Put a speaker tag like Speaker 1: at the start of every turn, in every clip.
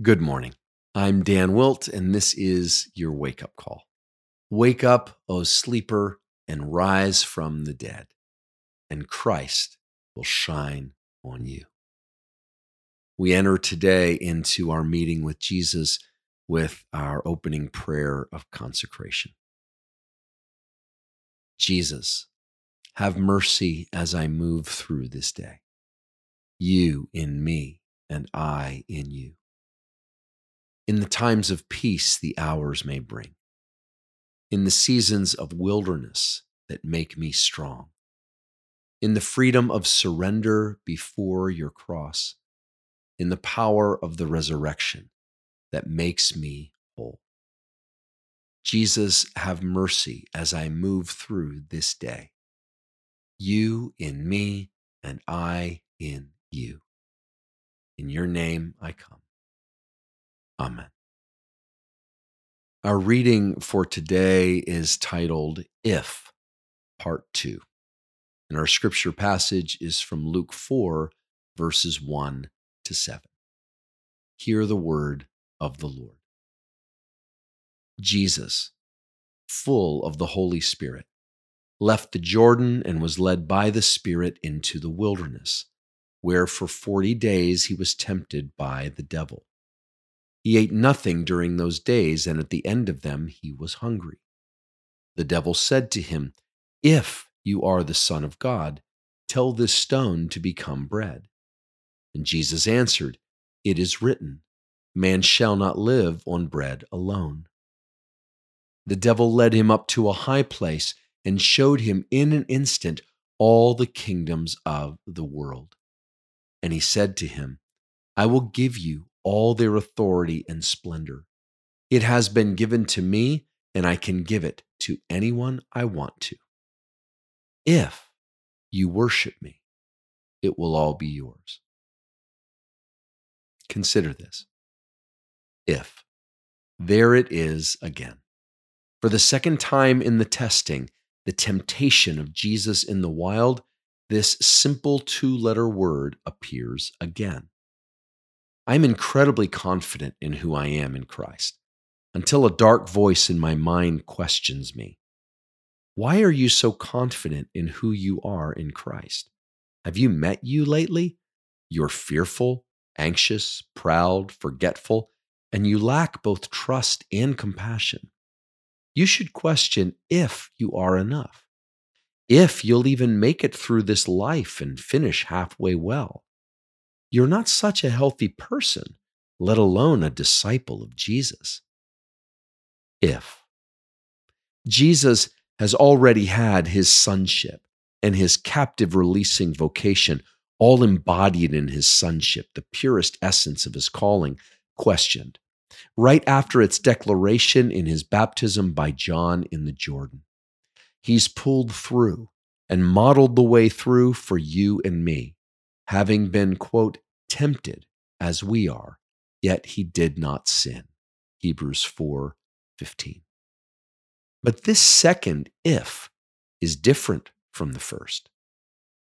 Speaker 1: Good morning. I'm Dan Wilt, and this is your wake up call. Wake up, O sleeper, and rise from the dead, and Christ will shine on you. We enter today into our meeting with Jesus with our opening prayer of consecration. Jesus, have mercy as I move through this day. You in me, and I in you in the times of peace the hours may bring, in the seasons of wilderness that make me strong, in the freedom of surrender before your cross, in the power of the resurrection that makes me whole. Jesus, have mercy as I move through this day. You in me, and I in you. In your name I come. Amen. Our reading for today is titled If, Part 2. And our scripture passage is from Luke 4, verses 1 to 7. Hear the word of the Lord. Jesus, full of the Holy Spirit, left the Jordan and was led by the Spirit into the wilderness, where for forty days he was tempted by the devil. He ate nothing during those days, and at the end of them he was hungry. The devil said to him, If you are the Son of God, tell this stone to become bread. And Jesus answered, It is written, Man shall not live on bread alone. The devil led him up to a high place and showed him in an instant all the kingdoms of the world. And he said to him, I will give you all their authority and splendor. It has been given to me, and I can give it to anyone I want to. If you worship me, it will all be yours. Consider this. If. There it is again. For the second time in the testing, the temptation of Jesus in the wild, this simple two letter word appears again. I'm incredibly confident in who I am in Christ until a dark voice in my mind questions me. Why are you so confident in who you are in Christ? Have you met you lately? You're fearful, anxious, proud, forgetful, and you lack both trust and compassion. You should question if you are enough, if you'll even make it through this life and finish halfway well you're not such a healthy person, let alone a disciple of Jesus. If Jesus has already had his sonship and his captive releasing vocation all embodied in his sonship, the purest essence of his calling, questioned, right after its declaration in his baptism by John in the Jordan. He's pulled through and modeled the way through for you and me having been, quote, tempted as we are, yet he did not sin. Hebrews 4 15. But this second if is different from the first.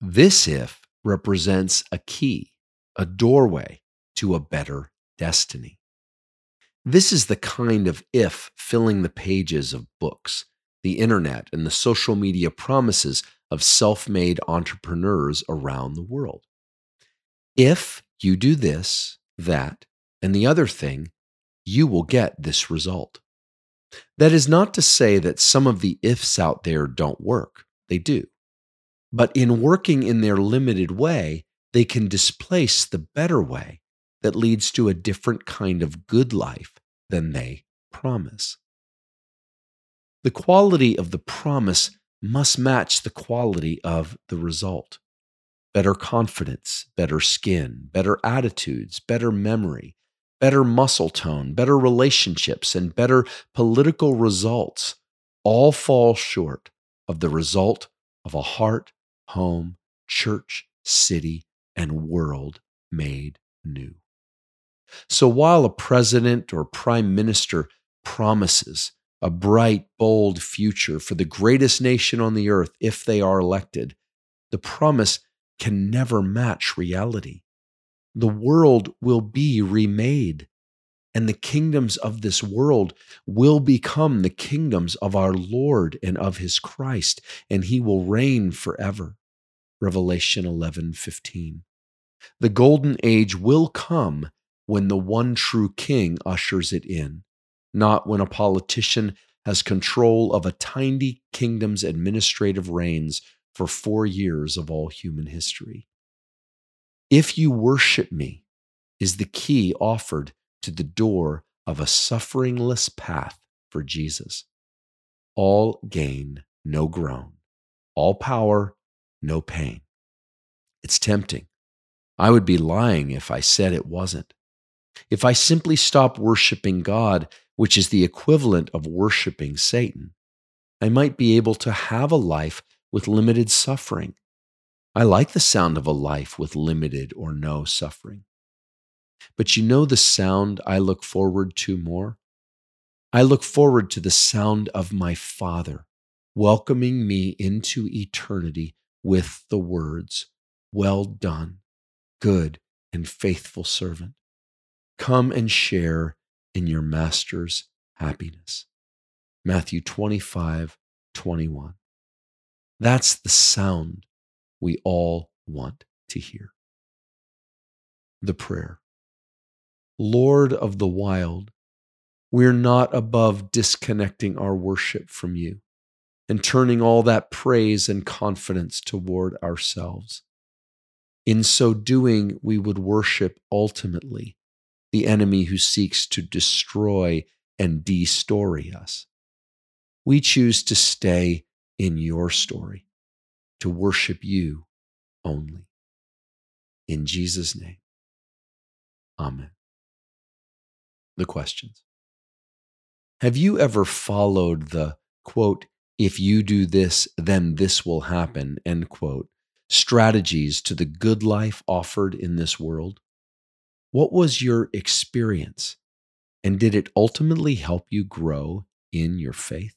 Speaker 1: This if represents a key, a doorway to a better destiny. This is the kind of if filling the pages of books, the internet, and the social media promises of self made entrepreneurs around the world. If you do this, that, and the other thing, you will get this result. That is not to say that some of the ifs out there don't work, they do. But in working in their limited way, they can displace the better way that leads to a different kind of good life than they promise. The quality of the promise must match the quality of the result better confidence, better skin, better attitudes, better memory, better muscle tone, better relationships, and better political results all fall short of the result of a heart, home, church, city, and world made new. So while a president or prime minister promises a bright, bold future for the greatest nation on the earth if they are elected, the promise can never match reality. The world will be remade. and the kingdoms of this world will become the kingdoms of our Lord and of his Christ, and he will reign forever. Revelation 11 15. The golden age will come when the one true king ushers it in, not when a politician has control of a tiny kingdom's administrative reigns for four years of all human history. If you worship me, is the key offered to the door of a sufferingless path for Jesus. All gain, no groan. All power, no pain. It's tempting. I would be lying if I said it wasn't. If I simply stop worshiping God, which is the equivalent of worshiping Satan, I might be able to have a life with limited suffering. I like the sound of a life with limited or no suffering. But you know the sound I look forward to more? I look forward to the sound of my Father welcoming me into eternity with the words, Well done, good and faithful servant. Come and share in your Master's happiness. Matthew 25, 21. That's the sound we all want to hear. The prayer. Lord of the wild, we're not above disconnecting our worship from you and turning all that praise and confidence toward ourselves. In so doing, we would worship ultimately the enemy who seeks to destroy and destory us. We choose to stay in your story, to worship you only. In Jesus' name, amen the questions. Have you ever followed the quote, if you do this, then this will happen, end quote, strategies to the good life offered in this world? What was your experience? And did it ultimately help you grow in your faith?